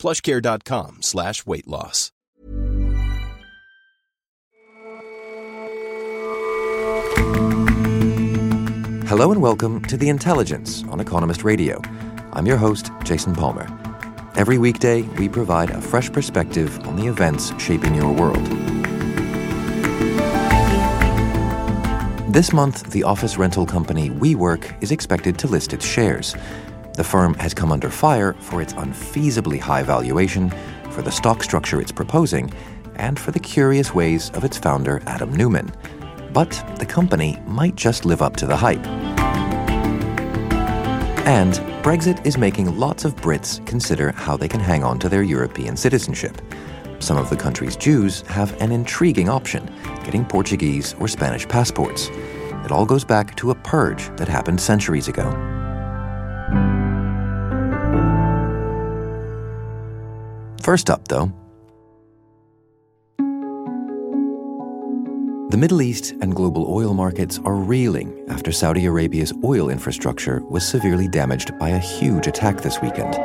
plushcare.com slash weight loss. Hello and welcome to The Intelligence on Economist Radio. I'm your host, Jason Palmer. Every weekday, we provide a fresh perspective on the events shaping your world. This month, the office rental company WeWork is expected to list its shares. The firm has come under fire for its unfeasibly high valuation, for the stock structure it's proposing, and for the curious ways of its founder, Adam Neumann. But the company might just live up to the hype. And Brexit is making lots of Brits consider how they can hang on to their European citizenship. Some of the country's Jews have an intriguing option getting Portuguese or Spanish passports. It all goes back to a purge that happened centuries ago. First up, though, The Middle East and global oil markets are reeling after Saudi Arabia's oil infrastructure was severely damaged by a huge attack this weekend.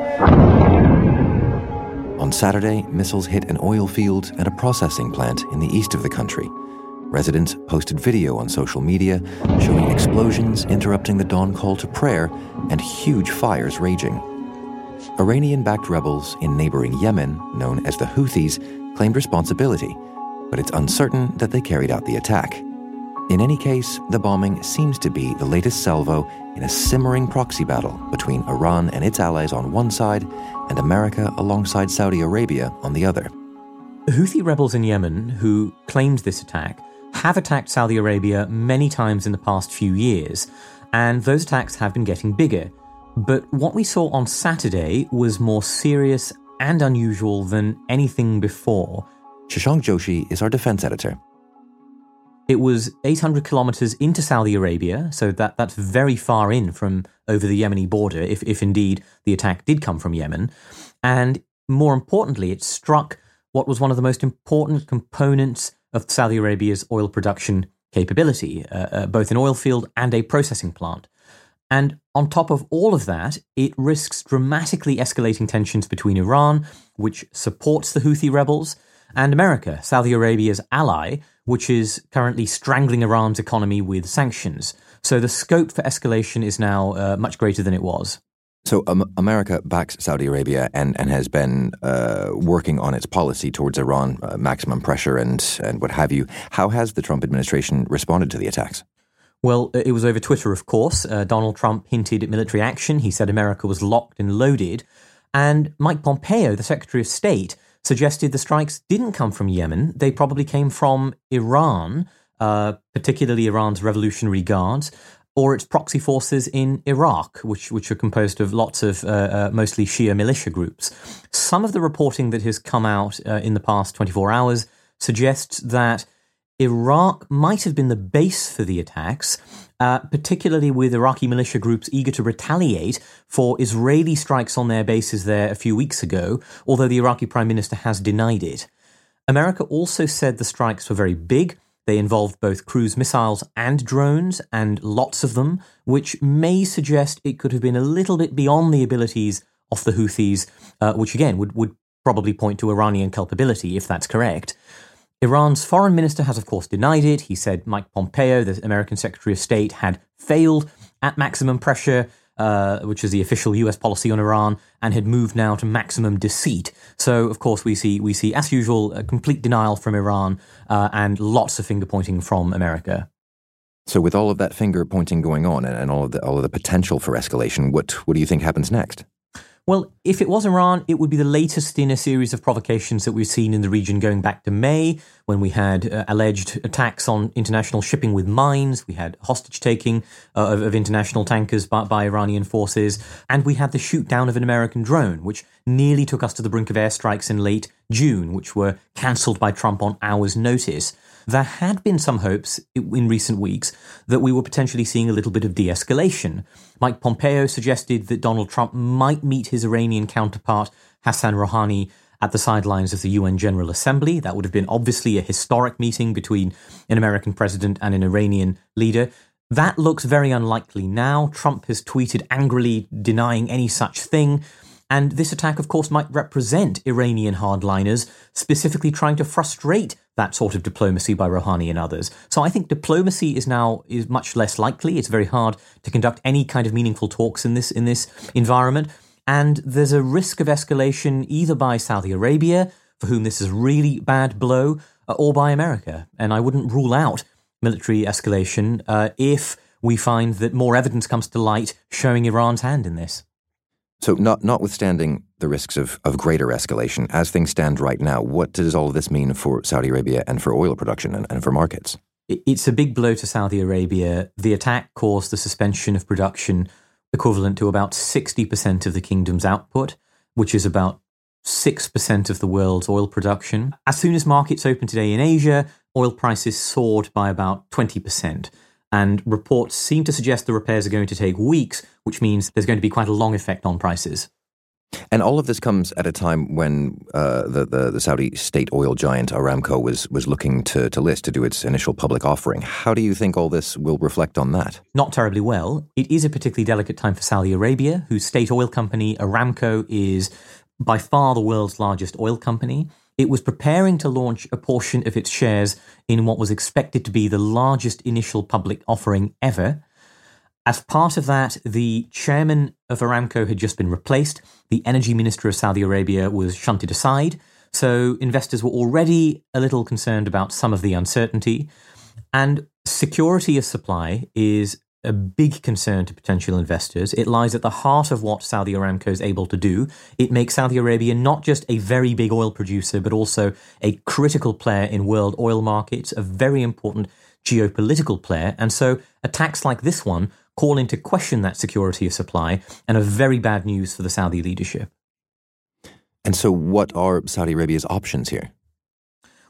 On Saturday, missiles hit an oil field and a processing plant in the east of the country. Residents posted video on social media showing explosions interrupting the dawn call to prayer and huge fires raging. Iranian backed rebels in neighboring Yemen, known as the Houthis, claimed responsibility but it's uncertain that they carried out the attack. In any case, the bombing seems to be the latest salvo in a simmering proxy battle between Iran and its allies on one side and America alongside Saudi Arabia on the other. The Houthi rebels in Yemen, who claimed this attack, have attacked Saudi Arabia many times in the past few years, and those attacks have been getting bigger. But what we saw on Saturday was more serious and unusual than anything before Shashank Joshi is our defense editor. It was 800 kilometers into Saudi Arabia, so that, that's very far in from over the Yemeni border, if, if indeed the attack did come from Yemen. And more importantly, it struck what was one of the most important components of Saudi Arabia's oil production capability, uh, uh, both an oil field and a processing plant. And on top of all of that, it risks dramatically escalating tensions between Iran, which supports the Houthi rebels, and America, Saudi Arabia's ally, which is currently strangling Iran's economy with sanctions. So the scope for escalation is now uh, much greater than it was. So um, America backs Saudi Arabia and, and has been uh, working on its policy towards Iran, uh, maximum pressure and, and what have you. How has the Trump administration responded to the attacks? Well, it was over Twitter, of course. Uh, Donald Trump hinted at military action. He said America was locked and loaded. And Mike Pompeo, the Secretary of State, suggested the strikes didn't come from Yemen. They probably came from Iran, uh, particularly Iran's Revolutionary Guards, or its proxy forces in Iraq, which, which are composed of lots of uh, uh, mostly Shia militia groups. Some of the reporting that has come out uh, in the past 24 hours suggests that Iraq might have been the base for the attacks, uh, particularly with Iraqi militia groups eager to retaliate for Israeli strikes on their bases there a few weeks ago, although the Iraqi prime minister has denied it. America also said the strikes were very big. They involved both cruise missiles and drones, and lots of them, which may suggest it could have been a little bit beyond the abilities of the Houthis, uh, which again would, would probably point to Iranian culpability if that's correct. Iran's foreign minister has, of course, denied it. He said Mike Pompeo, the American Secretary of State, had failed at maximum pressure, uh, which is the official US policy on Iran, and had moved now to maximum deceit. So, of course, we see, we see as usual, a complete denial from Iran uh, and lots of finger pointing from America. So, with all of that finger pointing going on and, all of the all of the potential for escalation, what what do you think happens next? Well, if it was Iran, it would be the latest in a series of provocations that we've seen in the region going back to May, when we had uh, alleged attacks on international shipping with mines. We had hostage taking uh, of, of, international tankers by, by Iranian forces. And we had the shoot down of an American drone, which nearly took us to the brink of airstrikes in late June, which were cancelled by Trump on hours' notice. There had been some hopes in recent weeks that we were potentially seeing a little bit of de escalation. Mike Pompeo suggested that Donald Trump might meet his Iranian counterpart, Hassan Rouhani, at the sidelines of the UN General Assembly. That would have been obviously a historic meeting between an American president and an Iranian leader. That looks very unlikely now. Trump has tweeted angrily denying any such thing. And this attack, of course, might represent Iranian hardliners specifically trying to frustrate that sort of diplomacy by Rouhani and others. So I think diplomacy is now is much less likely. It's very hard to conduct any kind of meaningful talks in this in this environment. And there's a risk of escalation either by Saudi Arabia, for whom this is a really bad blow, uh, or by America. And I wouldn't rule out military escalation uh, if we find that more evidence comes to light showing Iran's hand in this. So, not, notwithstanding the risks of, of greater escalation, as things stand right now, what does all of this mean for Saudi Arabia and for oil production and, and for markets? It's a big blow to Saudi Arabia. The attack caused the suspension of production equivalent to about 60% of the kingdom's output, which is about 6% of the world's oil production. As soon as markets opened today in Asia, oil prices soared by about 20% and reports seem to suggest the repairs are going to take weeks, which means there's going to be quite a long effect on prices. And all of this comes at a time when uh, the, the, the Saudi state oil giant Aramco was was looking to to list to do its initial public offering. How do you think all this will reflect on that? Not terribly well. It is a particularly delicate time for Saudi Arabia, whose state oil company Aramco is by far the world's largest oil company. It was preparing to launch a portion of its shares in what was expected to be the largest initial public offering ever. As part of that, the chairman of Aramco had just been replaced. The energy minister of Saudi Arabia was shunted aside. So investors were already a little concerned about some of the uncertainty. And security of supply is a big concern to potential investors. It lies at the heart of what Saudi Aramco is able to do. It makes Saudi Arabia not just a very big oil producer, but also a critical player in world oil markets, a very important geopolitical player. And so attacks like this one call into question that security of supply and are very bad news for the Saudi leadership. And so, what are Saudi Arabia's options here?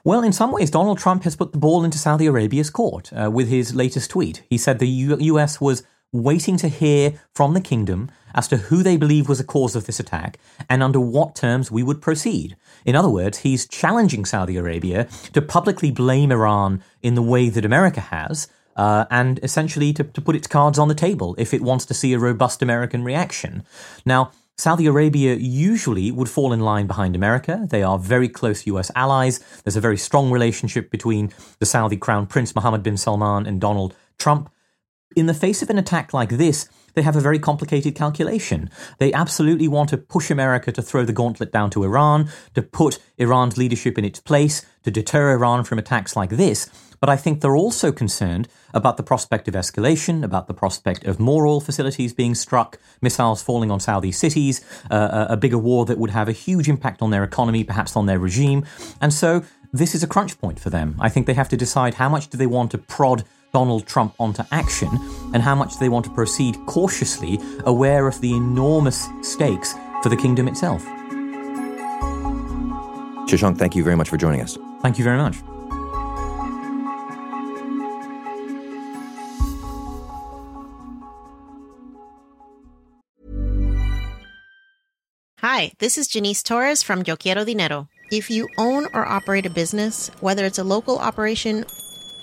Well, in some ways, Donald Trump has put the ball into Saudi Arabia's court uh, with his latest tweet. He said the U- US was waiting to hear from the kingdom as to who they believe was the cause of this attack and under what terms we would proceed. In other words, he's challenging Saudi Arabia to publicly blame Iran in the way that America has. Uh, and essentially to, to put its cards on the table if it wants to see a robust American reaction. Now, Saudi Arabia usually would fall in line behind America. They are very close US allies. There's a very strong relationship between the Saudi Crown Prince Mohammed bin Salman and Donald Trump. In the face of an attack like this, they have a very complicated calculation. They absolutely want to push America to throw the gauntlet down to Iran, to put Iran's leadership in its place, to deter Iran from attacks like this. But I think they're also concerned about the prospect of escalation, about the prospect of more oil facilities being struck, missiles falling on Saudi cities, uh, a bigger war that would have a huge impact on their economy, perhaps on their regime. And so this is a crunch point for them. I think they have to decide how much do they want to prod Donald Trump onto action and how much they want to proceed cautiously, aware of the enormous stakes for the kingdom itself. Shashank, thank you very much for joining us. Thank you very much. Hi, this is Janice Torres from Yo Quiero Dinero. If you own or operate a business, whether it's a local operation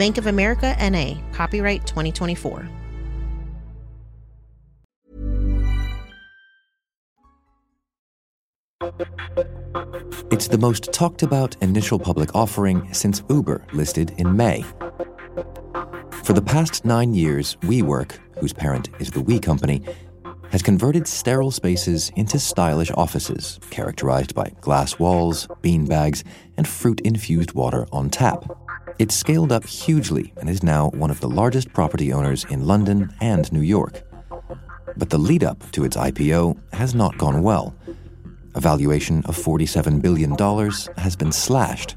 Bank of America NA, copyright 2024. It's the most talked about initial public offering since Uber listed in May. For the past nine years, WeWork, whose parent is the We Company, has converted sterile spaces into stylish offices, characterized by glass walls, bean bags, and fruit infused water on tap. It's scaled up hugely and is now one of the largest property owners in London and New York. But the lead up to its IPO has not gone well. A valuation of $47 billion has been slashed.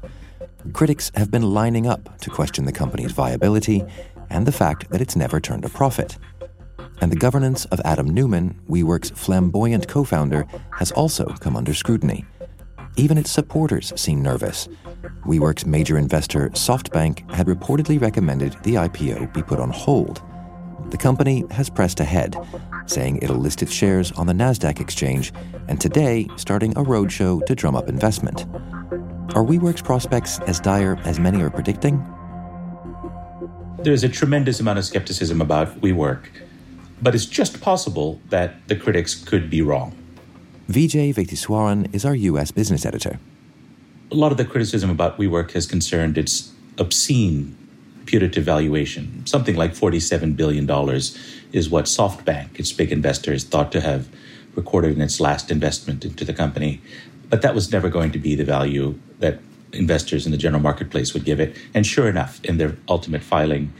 Critics have been lining up to question the company's viability and the fact that it's never turned a profit. And the governance of Adam Neumann, WeWork's flamboyant co founder, has also come under scrutiny. Even its supporters seem nervous. WeWork's major investor, SoftBank, had reportedly recommended the IPO be put on hold. The company has pressed ahead, saying it'll list its shares on the NASDAQ exchange, and today starting a roadshow to drum up investment. Are WeWork's prospects as dire as many are predicting? There's a tremendous amount of skepticism about WeWork, but it's just possible that the critics could be wrong. Vijay Vaitheeswaran is our US business editor. A lot of the criticism about WeWork has concerned its obscene putative valuation. Something like $47 billion is what SoftBank, its big investor, is thought to have recorded in its last investment into the company. But that was never going to be the value that investors in the general marketplace would give it. And sure enough, in their ultimate filing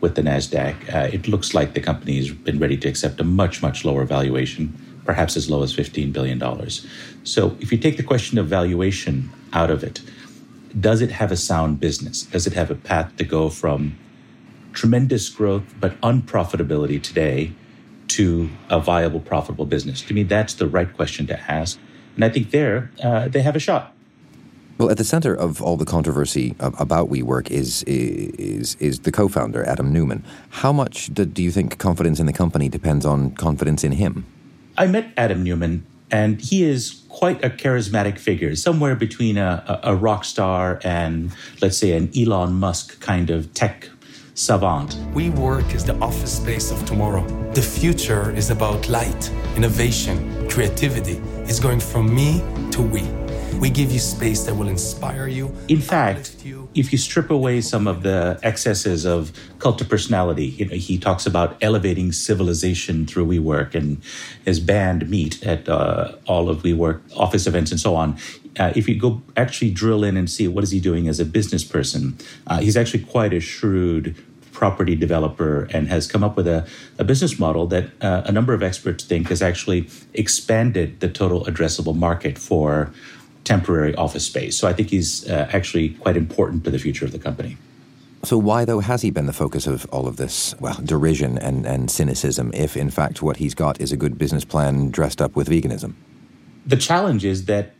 with the NASDAQ, uh, it looks like the company has been ready to accept a much, much lower valuation, perhaps as low as $15 billion. So if you take the question of valuation out of it, does it have a sound business? Does it have a path to go from tremendous growth but unprofitability today to a viable, profitable business? To me, that's the right question to ask. And I think there uh, they have a shot. Well, at the center of all the controversy about WeWork is is is the co-founder Adam Neumann. How much do, do you think confidence in the company depends on confidence in him? I met Adam Neumann, and he is quite a charismatic figure, somewhere between a, a, a rock star and, let's say, an Elon Musk kind of tech savant. WeWork is the office space of tomorrow. The future is about light, innovation, creativity. It's going from me to we. We give you space that will inspire you. In fact, you. If you strip away some of the excesses of cult of personality, you know, he talks about elevating civilization through WeWork and his band meet at uh, all of WeWork office events and so on. Uh, if you go actually drill in and see what is he doing as a business person, uh, he's actually quite a shrewd property developer and has come up with a, a business model that uh, a number of experts think has actually expanded the total addressable market for temporary office space. So I think he's uh, actually quite important to the future of the company. So why, though, has he been the focus of all of this, well, derision and, and cynicism, if in fact what he's got is a good business plan dressed up with veganism? The challenge is that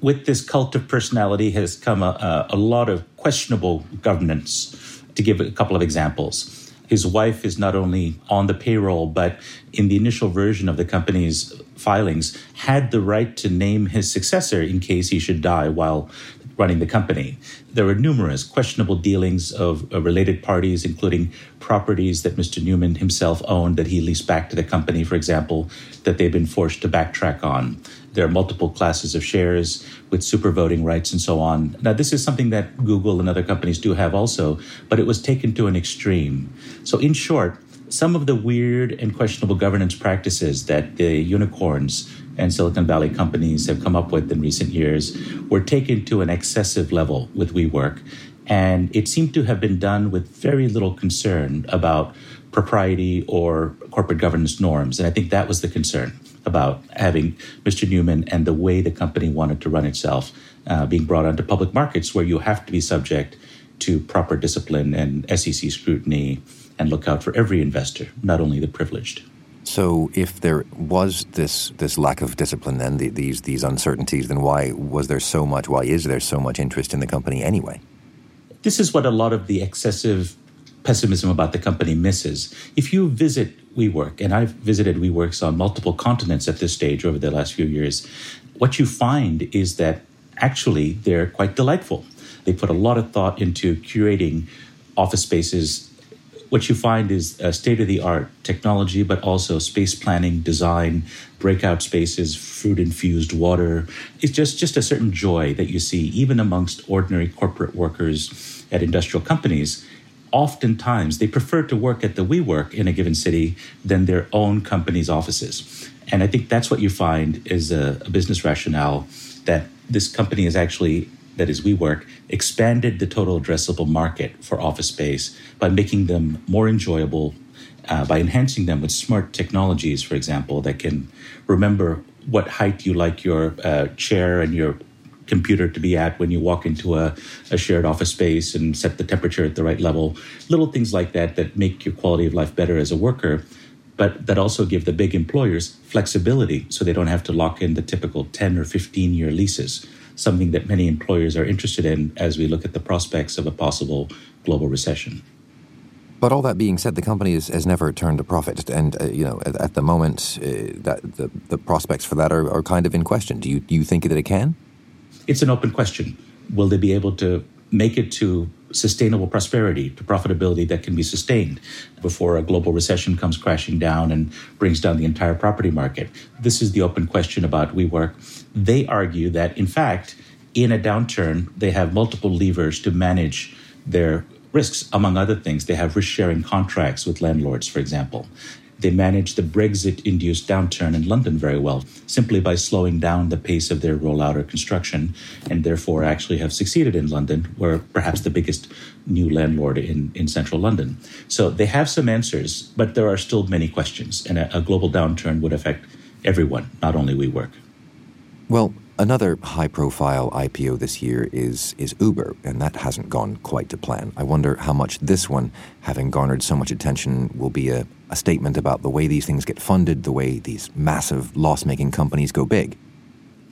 with this cult of personality has come a, a, a lot of questionable governance. To give a couple of examples, his wife is not only on the payroll, but in the initial version of the company's filings, had the right to name his successor in case he should die while running the company. There were numerous questionable dealings of uh, related parties, including properties that Mr. Neumann himself owned that he leased back to the company, for example, that they've been forced to backtrack on. There are multiple classes of shares with super voting rights and so on. Now, this is something that Google and other companies do have also, but it was taken to an extreme. So, in short, some of the weird and questionable governance practices that the unicorns and Silicon Valley companies have come up with in recent years were taken to an excessive level with WeWork. And it seemed to have been done with very little concern about propriety or corporate governance norms. And I think that was the concern about having Mr. Neumann and the way the company wanted to run itself uh, being brought onto public markets where you have to be subject to proper discipline and SEC scrutiny and look out for every investor, not only the privileged. So, if there was this this lack of discipline, then the, these these uncertainties, then why was there so much? Why is there so much interest in the company anyway? This is what a lot of the excessive pessimism about the company misses. If you visit WeWork, and I've visited WeWorks on multiple continents at this stage over the last few years, what you find is that actually they're quite delightful. They put a lot of thought into curating office spaces what you find is uh, state of the art technology, but also space planning, design, breakout spaces, fruit infused water. It's just, just a certain joy that you see, even amongst ordinary corporate workers at industrial companies. Oftentimes, they prefer to work at the WeWork in a given city than their own company's offices. And I think that's what you find is a, a business rationale that this company is actually that is WeWork, expanded the total addressable market for office space by making them more enjoyable, uh, by enhancing them with smart technologies, for example, that can remember what height you like your uh, chair and your computer to be at when you walk into a, a, shared office space and set the temperature at the right level. Little things like that that make your quality of life better as a worker, but that also give the big employers flexibility so they don't have to lock in the typical 10 or 15 year leases something that many employers are interested in as we look at the prospects of a possible global recession. But all that being said, the company has, has never turned a profit, and uh, you know at, at, the moment, uh, that the, the prospects for that are, are kind of in question. Do you do you think that it can? It's an open question. Will they be able to make it to sustainable prosperity, to profitability that can be sustained before a global recession comes crashing down and brings down the entire property market. This is the open question about WeWork. They argue that, in fact, in a downturn, they have multiple levers to manage their risks. Among other things, they have risk sharing contracts with landlords, for example. They managed the Brexit induced downturn in London very well, simply by slowing down the pace of their rollout or construction, and therefore actually have succeeded in London, where perhaps the biggest new landlord in, in central London. So they have some answers, but there are still many questions, and a, a global downturn would affect everyone, not only WeWork. Well, Another high profile IPO this year is, is Uber, and that hasn't gone quite to plan. I wonder how much this one, having garnered so much attention, will be a, a statement about the way these things get funded, the way these massive loss making companies go big.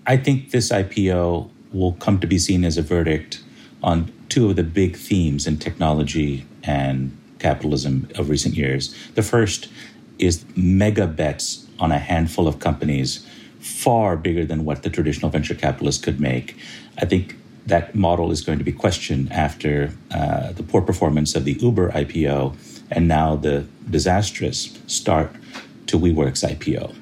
I think this IPO will come to be seen as a verdict on two of the big themes in technology and capitalism of recent years. The first is mega bets on a handful of companies far bigger than what the traditional venture capitalists could make. I think that model is going to be questioned after uh, the poor performance of the Uber IPO and now the disastrous start to WeWork's IPO.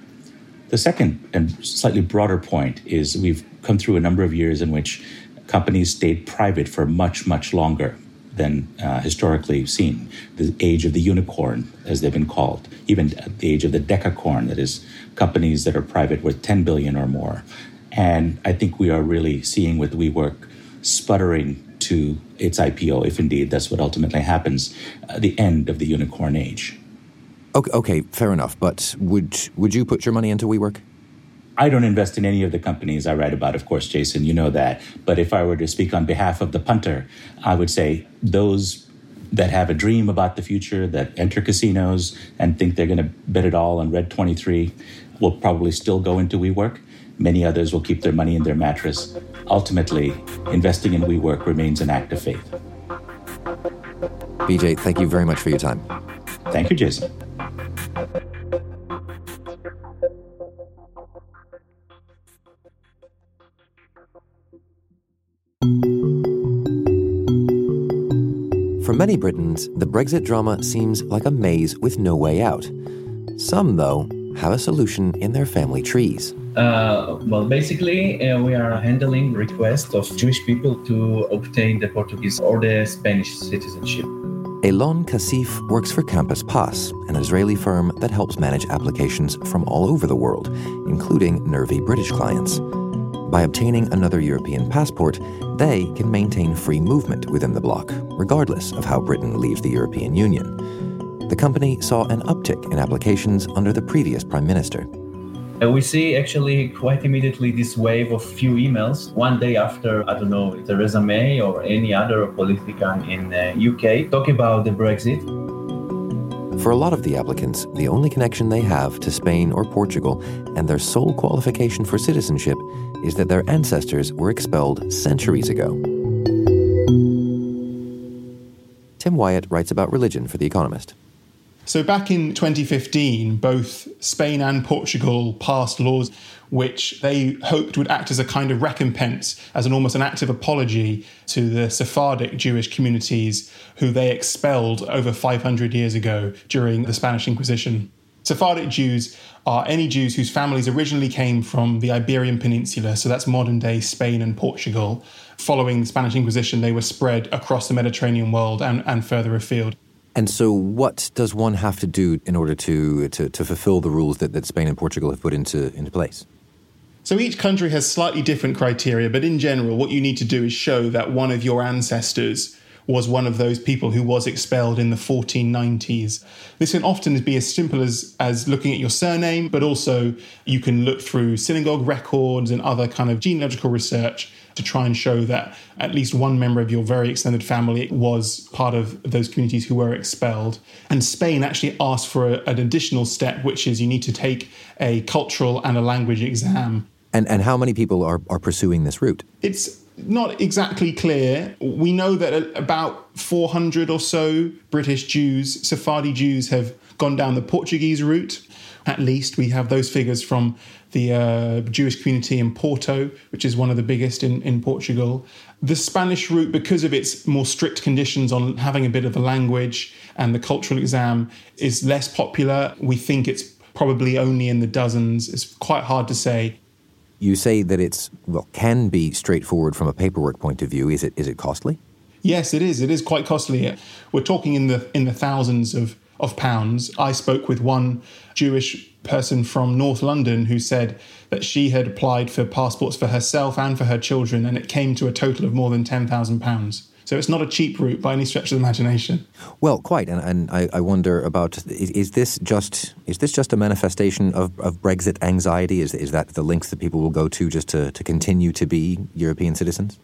The second and slightly broader point is we've come through a number of years in which companies stayed private for much, much longer than uh, historically seen. The age of the unicorn, as they've been called, even the age of the decacorn, that is, companies that are private worth 10 billion or more. And I think we are really seeing with WeWork sputtering to its IPO, if indeed that's what ultimately happens, uh, the end of the unicorn age. Okay, okay, fair enough. But would would you put your money into WeWork? I don't invest in any of the companies I write about, of course, Jason, you know that. But if I were to speak on behalf of the punter, I would say those that have a dream about the future, that enter casinos and think they're going to bet it all on Red 23, will probably still go into WeWork. Many others will keep their money in their mattress. Ultimately, investing in WeWork remains an act of faith. Vijay, thank you very much for your time. Thank you, Jason. For many Britons, the Brexit drama seems like a maze with no way out. Some, though, have a solution in their family trees. Uh, well, basically, uh, we are handling requests of Jewish people to obtain the Portuguese or the Spanish citizenship. Elon Kassif works for Campus Pass, an Israeli firm that helps manage applications from all over the world, including nervy British clients. By obtaining another European passport, they can maintain free movement within the bloc, regardless of how Britain leaves the European Union the company saw an uptick in applications under the previous prime minister. Uh, we see actually quite immediately this wave of few emails one day after, I don't know, Theresa May or any other politician in uh, UK talk about the Brexit. For a lot of the applicants, the only connection they have to Spain or Portugal and their sole qualification for citizenship is that their ancestors were expelled centuries ago. Tim Wyatt writes about religion for The Economist. So, back in 2015, both Spain and Portugal passed laws which they hoped would act as a kind of recompense, as an almost an act of apology to the Sephardic Jewish communities who they expelled over 500 years ago during the Spanish Inquisition. Sephardic Jews are any Jews whose families originally came from the Iberian Peninsula, so that's modern day Spain and Portugal. Following the Spanish Inquisition, they were spread across the Mediterranean world and, and further afield. And so, what does one have to do in order to, to, to fulfill the rules that, that Spain and Portugal have put into, into place? So each country has slightly different criteria, but in general, what you need to do is show that one of your ancestors was one of those people who was expelled in the 1490s. This can often be as simple as, as looking at your surname, but also you can look through synagogue records and other kind of genealogical research to try and show that at least one member of your very extended family was part of those communities who were expelled. And Spain actually asked for a, an additional step, which is you need to take a cultural and a language exam. And, and how many people are, are pursuing this route? It's not exactly clear. We know that about 400 or so British Jews, Sephardi Jews, have gone down the Portuguese route. At least we have those figures from the uh, Jewish community in Porto, which is one of the biggest in, in Portugal. The Spanish route, because of its more strict conditions on having a bit of a language and the cultural exam, is less popular. We think it's probably only in the dozens. It's quite hard to say. You say that it's well can be straightforward from a paperwork point of view. Is it is it costly? Yes, it is. It is quite costly. We're talking in the in the thousands of of pounds. I spoke with one Jewish person from North London who said that she had applied for passports for herself and for her children, and it came to a total of more than ten thousand pounds. So it's not a cheap route by any stretch of the imagination. Well, quite, and, and I, I, wonder about is, is, this just is this just a manifestation of, of Brexit anxiety? Is is that the links that people will go to just to, to continue to be European citizens?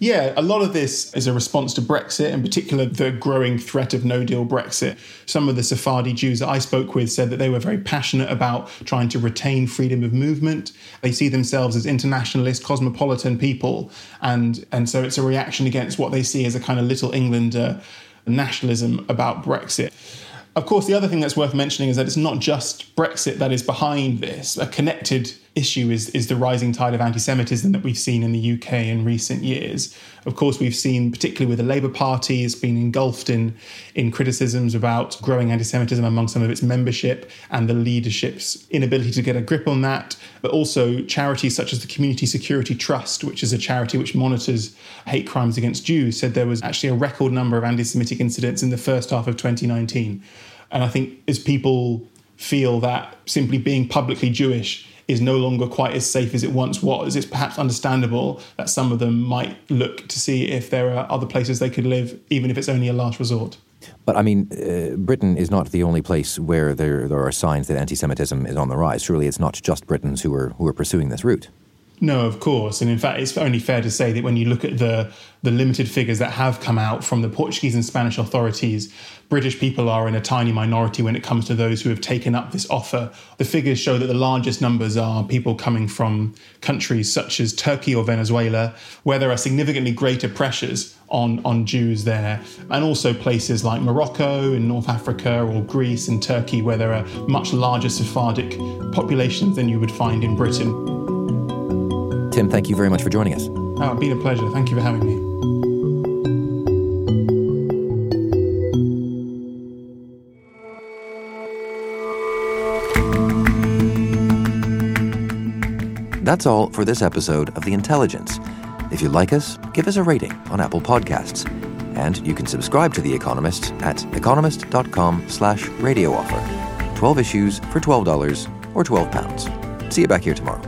Yeah, a lot of this is a response to Brexit, in particular the growing threat of no deal Brexit. Some of the Sephardi Jews that I spoke with said that they were very passionate about trying to retain freedom of movement. They see themselves as internationalist, cosmopolitan people, and, and so it's a reaction against what they see as a kind of little Englander nationalism about Brexit. Of course, the other thing that's worth mentioning is that it's not just Brexit that is behind this. A connected issue is, is the rising tide of anti Semitism that we've seen in the UK in recent years. Of course, we've seen, particularly with the Labour Party, it's been engulfed in, in criticisms about growing anti Semitism among some of its membership and the leadership's inability to get a grip on that. But also, charities such as the Community Security Trust, which is a charity which monitors hate crimes against Jews, said there was actually a record number of anti Semitic incidents in the first half of 2019. And I think as people feel that simply being publicly Jewish is no longer quite as safe as it once was, it's perhaps understandable that some of them might look to see if there are other places they could live, even if it's only a last resort. But I mean, uh, Britain is not the only place where there, there are signs that anti Semitism is on the rise. Surely it's not just Britons who are, who are pursuing this route. No, of course. And in fact, it's only fair to say that when you look at the, the limited figures that have come out from the Portuguese and Spanish authorities, British people are in a tiny minority when it comes to those who have taken up this offer. The figures show that the largest numbers are people coming from countries such as Turkey or Venezuela, where there are significantly greater pressures on, on Jews there, and also places like Morocco in North Africa or Greece and Turkey, where there are much larger Sephardic populations than you would find in Britain. Tim, thank you very much for joining us. Oh, it's been a pleasure. Thank you for having me. That's all for this episode of The Intelligence. If you like us, give us a rating on Apple Podcasts. And you can subscribe to The Economist at economist.com slash radio offer. 12 issues for $12 or £12. See you back here tomorrow.